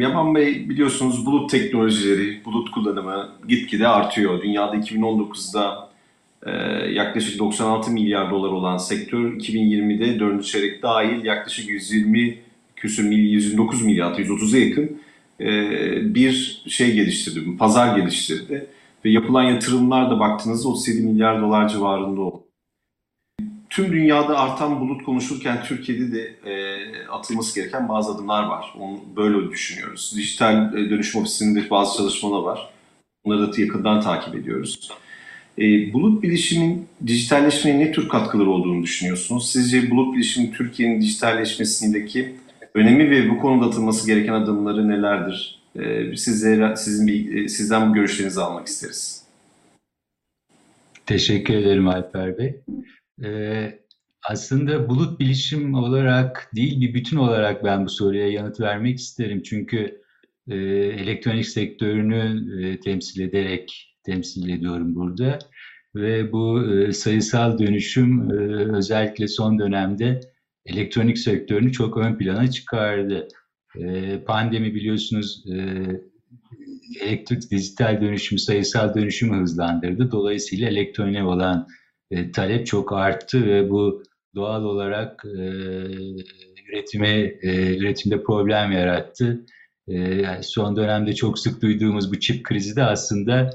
Yaman Bey biliyorsunuz bulut teknolojileri, bulut kullanımı gitgide artıyor. Dünyada 2019'da e, yaklaşık 96 milyar dolar olan sektör 2020'de 4. çeyrek dahil yaklaşık 120 küsür milyar, 109 milyar, 130'a yakın e, bir şey geliştirdi, pazar geliştirdi. Ve yapılan yatırımlar da baktığınızda 37 milyar dolar civarında oldu. Tüm dünyada artan bulut konuşurken Türkiye'de de e, atılması gereken bazı adımlar var. Onu böyle düşünüyoruz. Dijital e, dönüşüm ofisinde bazı çalışmalar var. Onları da yakından takip ediyoruz. E, bulut bilişimin dijitalleşmeye ne tür katkıları olduğunu düşünüyorsunuz? Sizce bulut bilişimin Türkiye'nin dijitalleşmesindeki önemi ve bu konuda atılması gereken adımları nelerdir? E, sizlere, sizin bir, e, sizden bu görüşlerinizi almak isteriz. Teşekkür ederim Alper Bey. Ee, aslında bulut bilişim olarak değil bir bütün olarak ben bu soruya yanıt vermek isterim. Çünkü e, elektronik sektörünü e, temsil ederek temsil ediyorum burada. Ve bu e, sayısal dönüşüm e, özellikle son dönemde elektronik sektörünü çok ön plana çıkardı. E, pandemi biliyorsunuz e, elektrik dijital dönüşüm, sayısal dönüşümü hızlandırdı. Dolayısıyla elektroniğe olan e, talep çok arttı ve bu doğal olarak e, üretime e, üretimde problem yarattı. E, son dönemde çok sık duyduğumuz bu çip krizi de aslında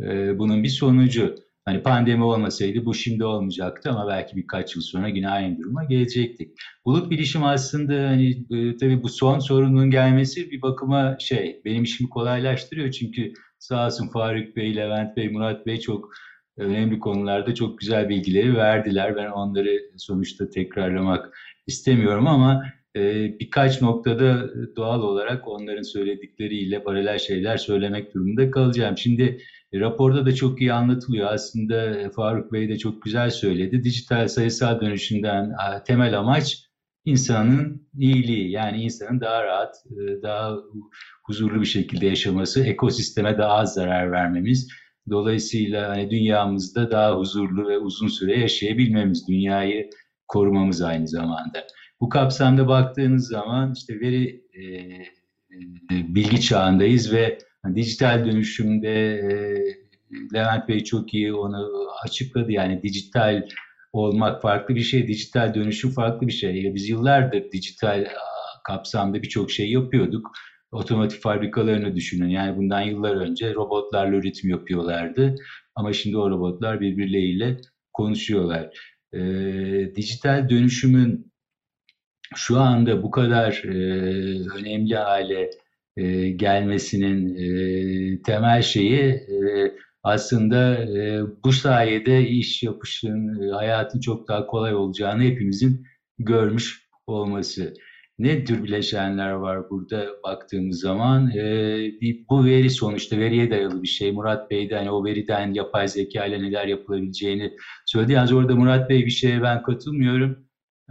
e, bunun bir sonucu. Hani pandemi olmasaydı bu şimdi olmayacaktı ama belki birkaç yıl sonra yine aynı duruma gelecektik. Bulut bilişim aslında hani e, tabii bu son sorunun gelmesi bir bakıma şey benim işimi kolaylaştırıyor çünkü sağ olsun Faruk Bey, Levent Bey, Murat Bey çok önemli konularda çok güzel bilgileri verdiler. Ben onları sonuçta tekrarlamak istemiyorum ama e, birkaç noktada doğal olarak onların söyledikleriyle paralel şeyler söylemek durumunda kalacağım. Şimdi e, raporda da çok iyi anlatılıyor. Aslında Faruk Bey de çok güzel söyledi. Dijital sayısal dönüşümden temel amaç insanın iyiliği. Yani insanın daha rahat, e, daha huzurlu bir şekilde yaşaması, ekosisteme daha az zarar vermemiz Dolayısıyla hani dünyamızda daha huzurlu ve uzun süre yaşayabilmemiz, dünyayı korumamız aynı zamanda. Bu kapsamda baktığınız zaman işte veri e, e, bilgi çağındayız ve hani dijital dönüşümde e, Levent Bey çok iyi onu açıkladı. Yani dijital olmak farklı bir şey, dijital dönüşüm farklı bir şey. Biz yıllardır dijital kapsamda birçok şey yapıyorduk otomotiv fabrikalarını düşünün. Yani bundan yıllar önce robotlarla üretim yapıyorlardı. Ama şimdi o robotlar birbirleriyle konuşuyorlar. E, dijital dönüşümün şu anda bu kadar e, önemli hale e, gelmesinin e, temel şeyi e, aslında e, bu sayede iş yapışın, e, hayatın çok daha kolay olacağını hepimizin görmüş olması. Ne tür bileşenler var burada baktığımız zaman? E, bir, bu veri sonuçta veriye dayalı bir şey. Murat Bey de hani o veriden yapay zeka ile neler yapılabileceğini söyledi. Yalnız orada Murat Bey bir şeye ben katılmıyorum.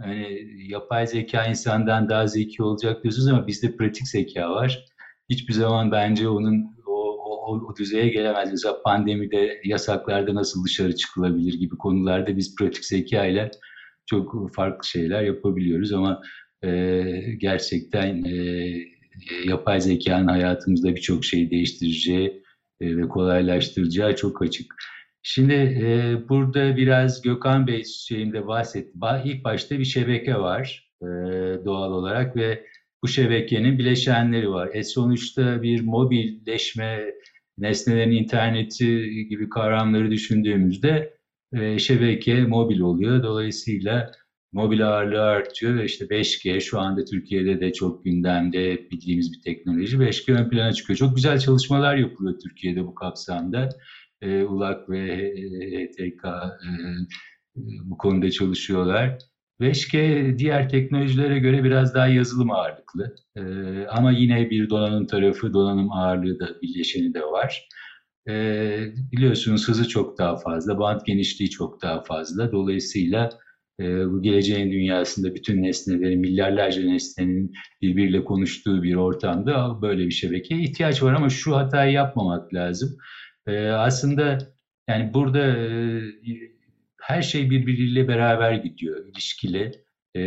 Hani yapay zeka insandan daha zeki olacak diyorsunuz ama bizde pratik zeka var. Hiçbir zaman bence onun o, o, o düzeye gelemez. Mesela pandemide, yasaklarda nasıl dışarı çıkılabilir gibi konularda biz pratik zeka ile çok farklı şeyler yapabiliyoruz ama e, gerçekten e, yapay zekanın hayatımızda birçok şeyi değiştireceği e, ve kolaylaştıracağı çok açık. Şimdi e, burada biraz Gökhan Bey şeyinde bahsetti. İlk başta bir şebeke var e, doğal olarak ve bu şebekenin bileşenleri var. E sonuçta bir mobilleşme, nesnelerin interneti gibi kavramları düşündüğümüzde e, şebeke mobil oluyor. Dolayısıyla mobil ağırlığı artıyor ve işte 5G şu anda Türkiye'de de çok gündemde bildiğimiz bir teknoloji. 5G ön plana çıkıyor. Çok güzel çalışmalar yapılıyor Türkiye'de bu kapsamda. E, ULAK ve HTK e, bu konuda çalışıyorlar. 5G diğer teknolojilere göre biraz daha yazılım ağırlıklı. E, ama yine bir donanım tarafı, donanım ağırlığı da birleşeni de var. E, biliyorsunuz hızı çok daha fazla, band genişliği çok daha fazla. Dolayısıyla e, bu geleceğin dünyasında bütün nesnelerin, milyarlarca nesnenin birbiriyle konuştuğu bir ortamda böyle bir şebekeye ihtiyaç var ama şu hatayı yapmamak lazım. E, aslında yani burada e, her şey birbiriyle beraber gidiyor, ilişkili. E,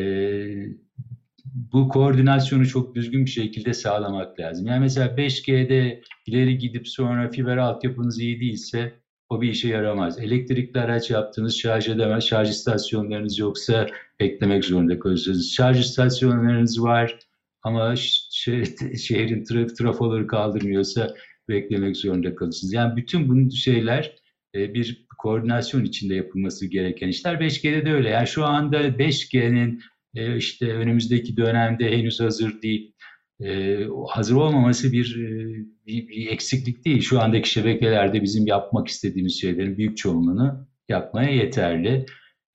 bu koordinasyonu çok düzgün bir şekilde sağlamak lazım. Yani mesela 5G'de ileri gidip sonra fiber altyapınız iyi değilse o bir işe yaramaz. Elektrikli araç yaptığınız şarj edemez, şarj istasyonlarınız yoksa beklemek zorunda kalıyorsunuz. Şarj istasyonlarınız var ama şehrin traf trafoları kaldırmıyorsa beklemek zorunda kalırsınız. Yani bütün bu şeyler e, bir koordinasyon içinde yapılması gereken işler. 5G'de de öyle. Yani şu anda 5G'nin e, işte önümüzdeki dönemde henüz hazır değil. E, hazır olmaması bir, bir, bir eksiklik değil. Şu andaki şebekelerde bizim yapmak istediğimiz şeylerin büyük çoğunluğunu yapmaya yeterli.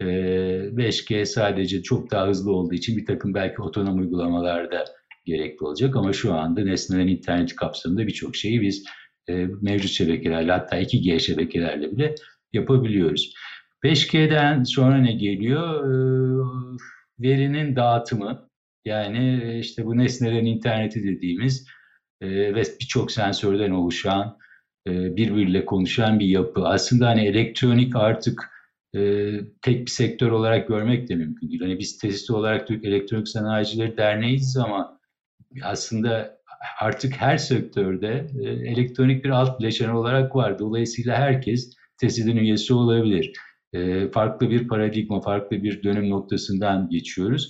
5G sadece çok daha hızlı olduğu için bir takım belki otonom uygulamalarda gerekli olacak ama şu anda nesnelerin interneti kapsamında birçok şeyi biz e, mevcut şebekelerle hatta 2G şebekelerle bile yapabiliyoruz. 5G'den sonra ne geliyor? E, verinin dağıtımı yani işte bu nesnelerin interneti dediğimiz e, ve birçok sensörden oluşan e, birbiriyle konuşan bir yapı. Aslında hani elektronik artık e, tek bir sektör olarak görmek de mümkün değil. Hani biz tesis olarak Türk Elektronik Sanayicileri Derneğiyiz ama aslında artık her sektörde e, elektronik bir alt bileşen olarak var. Dolayısıyla herkes TESİD'in üyesi olabilir. E, farklı bir paradigma, farklı bir dönüm noktasından geçiyoruz.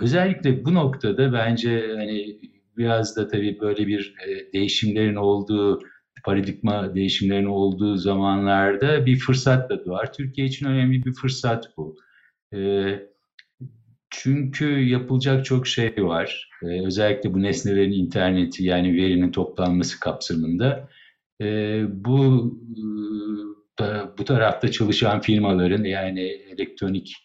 Özellikle bu noktada bence hani biraz da tabii böyle bir e, değişimlerin olduğu, paradigma değişimlerin olduğu zamanlarda bir fırsat da doğar. Türkiye için önemli bir fırsat bu. Çünkü yapılacak çok şey var. Ee, özellikle bu nesnelerin interneti yani verinin toplanması kapsamında. Bu bu tarafta çalışan firmaların yani elektronik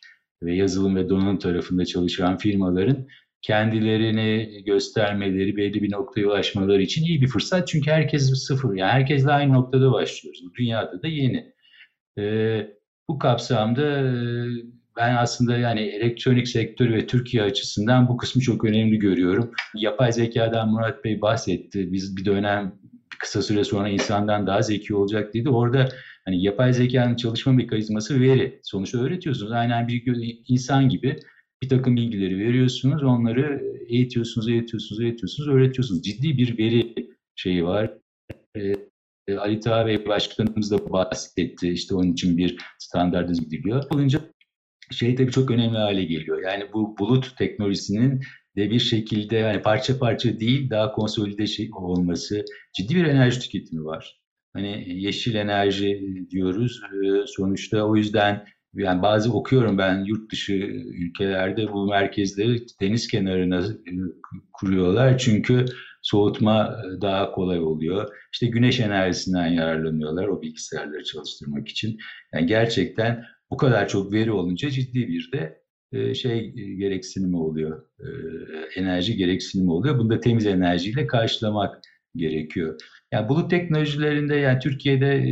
ve yazılım ve donanım tarafında çalışan firmaların kendilerini göstermeleri, belli bir noktaya ulaşmaları için iyi bir fırsat. Çünkü herkes sıfır, yani herkesle aynı noktada başlıyoruz. Bu dünyada da yeni. Ee, bu kapsamda ben aslında yani elektronik sektörü ve Türkiye açısından bu kısmı çok önemli görüyorum. Yapay zekadan Murat Bey bahsetti. Biz bir dönem kısa süre sonra insandan daha zeki olacak dedi. Orada hani yapay zekanın çalışma mekanizması veri. Sonuçta öğretiyorsunuz. Aynen bir insan gibi bir takım bilgileri veriyorsunuz. Onları eğitiyorsunuz, eğitiyorsunuz, eğitiyorsunuz, öğretiyorsunuz. Ciddi bir veri şeyi var. Ee, Ali Taha Bey Başkanımız da bahsetti. İşte onun için bir standartize gidiliyor. Olunca şey tabii çok önemli hale geliyor. Yani bu bulut teknolojisinin de bir şekilde yani parça parça değil daha konsolide şey olması ciddi bir enerji tüketimi var. Hani yeşil enerji diyoruz. Ee, sonuçta o yüzden yani bazı okuyorum ben yurt dışı ülkelerde bu merkezleri deniz kenarına e, kuruyorlar çünkü soğutma e, daha kolay oluyor. İşte güneş enerjisinden yararlanıyorlar o bilgisayarları çalıştırmak için. Yani gerçekten bu kadar çok veri olunca ciddi bir de e, şey e, gereksinimi oluyor, e, enerji gereksinimi oluyor. Bunu da temiz enerjiyle karşılamak gerekiyor. Yani bulut teknolojilerinde yani Türkiye'de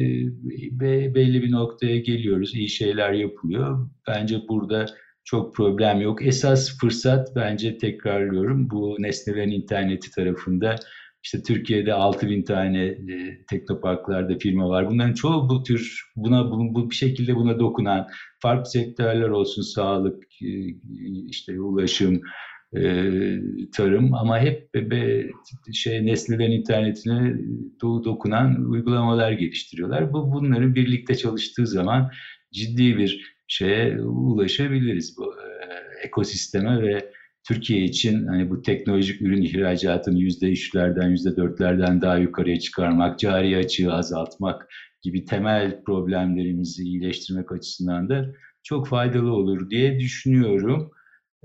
belli bir noktaya geliyoruz, iyi şeyler yapılıyor. Bence burada çok problem yok. Esas fırsat bence tekrarlıyorum bu nesnelerin interneti tarafında işte Türkiye'de 6 bin tane e, teknoparklarda firma var. Bunların çoğu bu tür buna bu, bu bir şekilde buna dokunan farklı sektörler olsun sağlık, e, işte ulaşım, e, tarım ama hep be, şey nesnelerin internetine do, dokunan uygulamalar geliştiriyorlar. Bu bunların birlikte çalıştığı zaman ciddi bir şeye ulaşabiliriz bu e, ekosisteme ve Türkiye için hani bu teknolojik ürün ihracatını yüzde üçlerden, yüzde dörtlerden daha yukarıya çıkarmak, cari açığı azaltmak gibi temel problemlerimizi iyileştirmek açısından da çok faydalı olur diye düşünüyorum.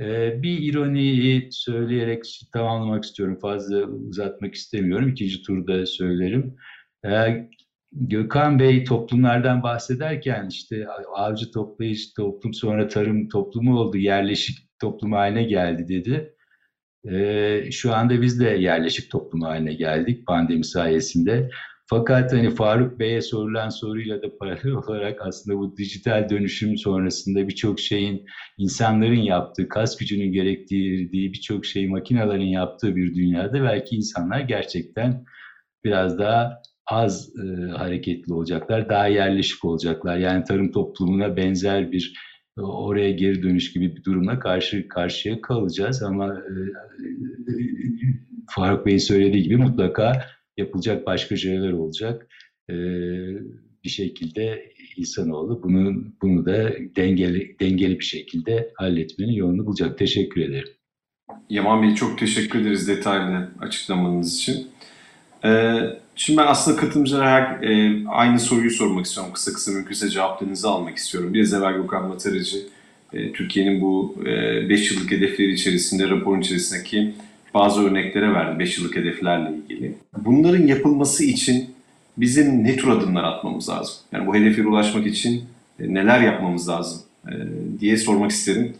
Ee, bir ironiyi söyleyerek tamamlamak istiyorum. Fazla uzatmak istemiyorum. İkinci turda söylerim. Ee, Gökhan Bey toplumlardan bahsederken işte avcı toplayıcı toplum sonra tarım toplumu oldu, yerleşik toplum haline geldi dedi. Ee, şu anda biz de yerleşik toplum haline geldik pandemi sayesinde. Fakat hani Faruk Bey'e sorulan soruyla da paralel olarak aslında bu dijital dönüşüm sonrasında birçok şeyin insanların yaptığı, kas gücünün gerektirdiği birçok şey makinelerin yaptığı bir dünyada belki insanlar gerçekten biraz daha az e, hareketli olacaklar, daha yerleşik olacaklar. Yani tarım toplumuna benzer bir oraya geri dönüş gibi bir durumla karşı karşıya kalacağız ama e, Faruk Bey'in söylediği gibi mutlaka yapılacak başka şeyler olacak. E, bir şekilde insanoğlu bunu bunu da dengeli dengeli bir şekilde halletmenin yolunu bulacak. Teşekkür ederim. Yaman Bey çok teşekkür ederiz detaylı açıklamanız için. Ee, şimdi ben aslında katılımcılara her, e, aynı soruyu sormak istiyorum. Kısa kısa mümkünse cevaplarınızı almak istiyorum. Biraz evvel Gökhan Mataracı, e, Türkiye'nin bu 5 e, yıllık hedefleri içerisinde, raporun içerisindeki bazı örneklere verdi 5 yıllık hedeflerle ilgili. Bunların yapılması için bizim ne tür adımlar atmamız lazım? Yani bu hedeflere ulaşmak için e, neler yapmamız lazım e, diye sormak isterim.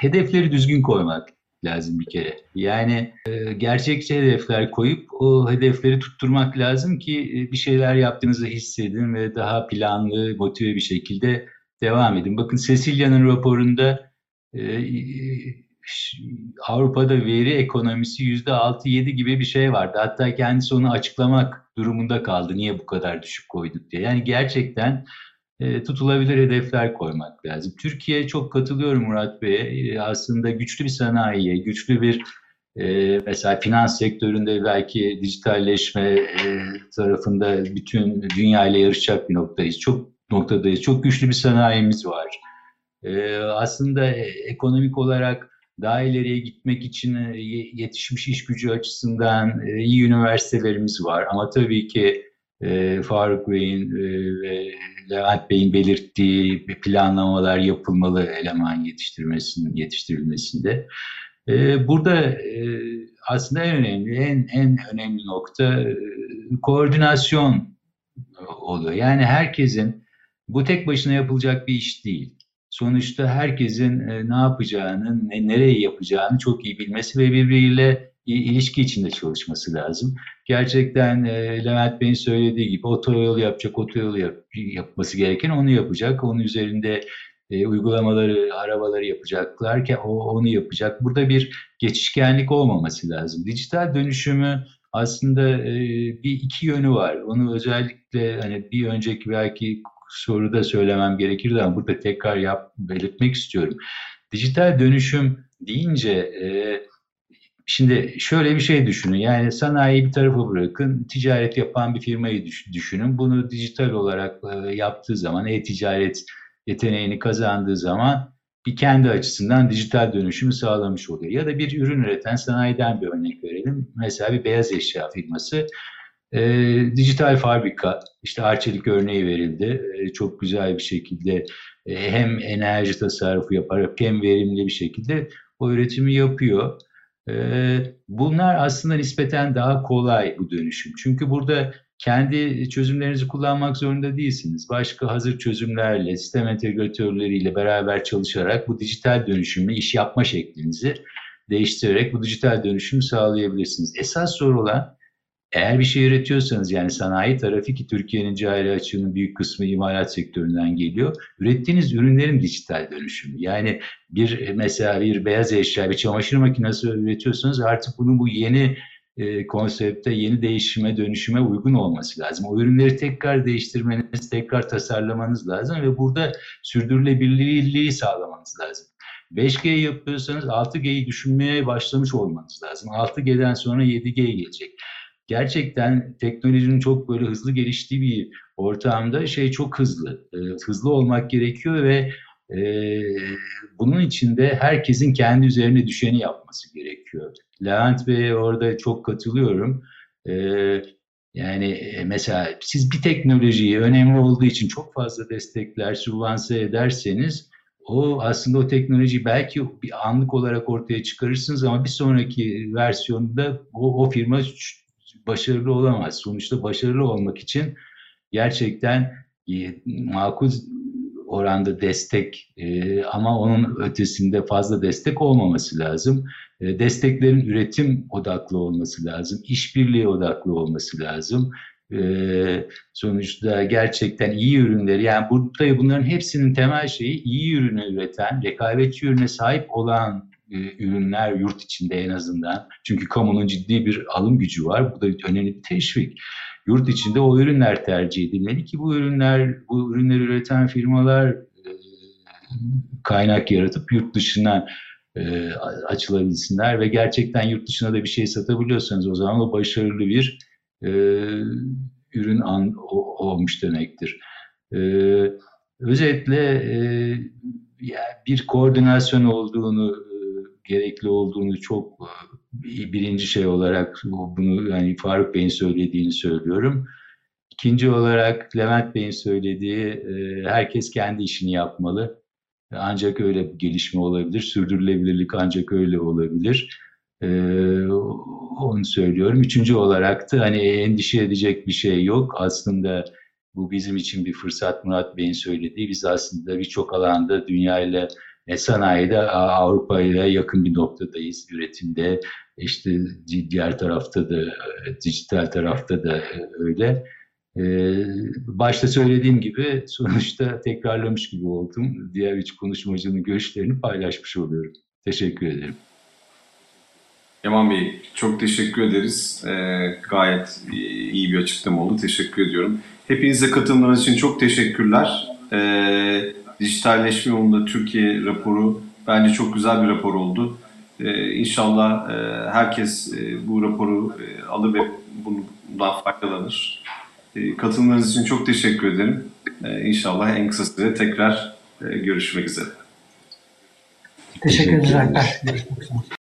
Hedefleri düzgün koymak lazım bir kere. Yani e, gerçekçi hedefler koyup o hedefleri tutturmak lazım ki bir şeyler yaptığınızı hissedin ve daha planlı, motive bir şekilde devam edin. Bakın Cecilia'nın raporunda Avrupa'da veri ekonomisi yüzde altı yedi gibi bir şey vardı. Hatta kendisi onu açıklamak durumunda kaldı. Niye bu kadar düşük koyduk diye. Yani gerçekten e, tutulabilir hedefler koymak lazım. Türkiye çok katılıyorum Murat Bey'e. E, aslında güçlü bir sanayiye, güçlü bir e, mesela finans sektöründe belki dijitalleşme e, tarafında bütün dünya ile yarışacak bir noktayız. Çok noktadayız. Çok güçlü bir sanayimiz var. E, aslında ekonomik olarak daha ileriye gitmek için e, yetişmiş iş gücü açısından e, iyi üniversitelerimiz var. Ama tabii ki e, Faruk Bey'in ve Levent Bey'in belirttiği planlamalar yapılmalı eleman yetiştirmesinin yetiştirilmesinde. Burada aslında en önemli, en en önemli nokta koordinasyon oluyor. Yani herkesin bu tek başına yapılacak bir iş değil sonuçta herkesin e, ne yapacağını, ne, nereye yapacağını çok iyi bilmesi ve birbiriyle ilişki içinde çalışması lazım. Gerçekten e, Levent Bey'in söylediği gibi otoyol yapacak, otoyol yap, yapması gereken onu yapacak. Onun üzerinde e, uygulamaları, arabaları yapacaklar ki o onu yapacak. Burada bir geçişkenlik olmaması lazım. Dijital dönüşümü aslında e, bir iki yönü var. Onu özellikle hani bir önceki belki soruda söylemem gerekirdi ama burada tekrar yap, belirtmek istiyorum. Dijital dönüşüm deyince e, şimdi şöyle bir şey düşünün. Yani sanayiyi bir tarafa bırakın, ticaret yapan bir firmayı düşünün. Bunu dijital olarak e, yaptığı zaman, e-ticaret yeteneğini kazandığı zaman bir kendi açısından dijital dönüşümü sağlamış oluyor. Ya da bir ürün üreten sanayiden bir örnek verelim. Mesela bir beyaz eşya firması e, dijital fabrika, işte Arçelik örneği verildi. E, çok güzel bir şekilde e, hem enerji tasarrufu yaparak hem verimli bir şekilde o üretimi yapıyor. E, bunlar aslında nispeten daha kolay bu dönüşüm. Çünkü burada kendi çözümlerinizi kullanmak zorunda değilsiniz. Başka hazır çözümlerle, sistem entegratörleriyle beraber çalışarak bu dijital dönüşümü, iş yapma şeklinizi değiştirerek bu dijital dönüşümü sağlayabilirsiniz. Esas soru olan eğer bir şey üretiyorsanız yani sanayi tarafı ki Türkiye'nin cari açığının büyük kısmı imalat sektöründen geliyor. Ürettiğiniz ürünlerin dijital dönüşümü. Yani bir mesela bir beyaz eşya, bir çamaşır makinesi üretiyorsanız artık bunun bu yeni e, konsepte, yeni değişime, dönüşüme uygun olması lazım. O ürünleri tekrar değiştirmeniz, tekrar tasarlamanız lazım ve burada sürdürülebilirliği sağlamanız lazım. 5G yapıyorsanız 6G'yi düşünmeye başlamış olmanız lazım. 6G'den sonra 7G gelecek gerçekten teknolojinin çok böyle hızlı geliştiği bir ortamda şey çok hızlı. E, hızlı olmak gerekiyor ve e, bunun içinde herkesin kendi üzerine düşeni yapması gerekiyor. Levent Bey'e orada çok katılıyorum. E, yani mesela siz bir teknolojiyi önemli olduğu için çok fazla destekler, sübvanse ederseniz o aslında o teknolojiyi belki bir anlık olarak ortaya çıkarırsınız ama bir sonraki versiyonda o, o firma başarılı olamaz. Sonuçta başarılı olmak için gerçekten e, makul oranda destek e, ama onun ötesinde fazla destek olmaması lazım. E, desteklerin üretim odaklı olması lazım, işbirliği odaklı olması lazım. sonuçta gerçekten iyi ürünleri yani burada bunların hepsinin temel şeyi iyi ürünü üreten, rekabetçi ürüne sahip olan e, ürünler yurt içinde en azından. Çünkü kamunun ciddi bir alım gücü var. Bu da önemli bir teşvik. Yurt içinde o ürünler tercih edilmeli ki bu ürünler, bu ürünleri üreten firmalar e, kaynak yaratıp yurt dışına e, açılabilsinler ve gerçekten yurt dışına da bir şey satabiliyorsanız o zaman o başarılı bir ürün an, olmuş demektir. Özetle bir koordinasyon olduğunu gerekli olduğunu çok e, birinci şey olarak bunu yani Faruk Bey'in söylediğini söylüyorum. İkinci olarak Levent Bey'in söylediği e, herkes kendi işini yapmalı. Ancak öyle bir gelişme olabilir. Sürdürülebilirlik ancak öyle olabilir. E, onu söylüyorum. Üçüncü olarak da hani endişe edecek bir şey yok. Aslında bu bizim için bir fırsat Murat Bey'in söylediği. Biz aslında birçok alanda dünyayla e, sanayide Avrupa ile yakın bir noktadayız. Üretimde işte diğer tarafta da dijital tarafta da öyle. Ee, başta söylediğim gibi sonuçta tekrarlamış gibi oldum. Diğer üç konuşmacının görüşlerini paylaşmış oluyorum. Teşekkür ederim. Yaman Bey çok teşekkür ederiz. Ee, gayet iyi bir açıklama oldu. Teşekkür ediyorum. Hepinize katılımlarınız için çok teşekkürler. Ee, dijitalleşme yolunda Türkiye raporu bence çok güzel bir rapor oldu. Ee, inşallah e, herkes e, bu raporu e, alır ve bundan faydalanır. E, katılımlarınız için çok teşekkür ederim. E, inşallah en kısa sürede tekrar e, görüşmek üzere. Teşekkür ederiz Alper. Görüşmek üzere.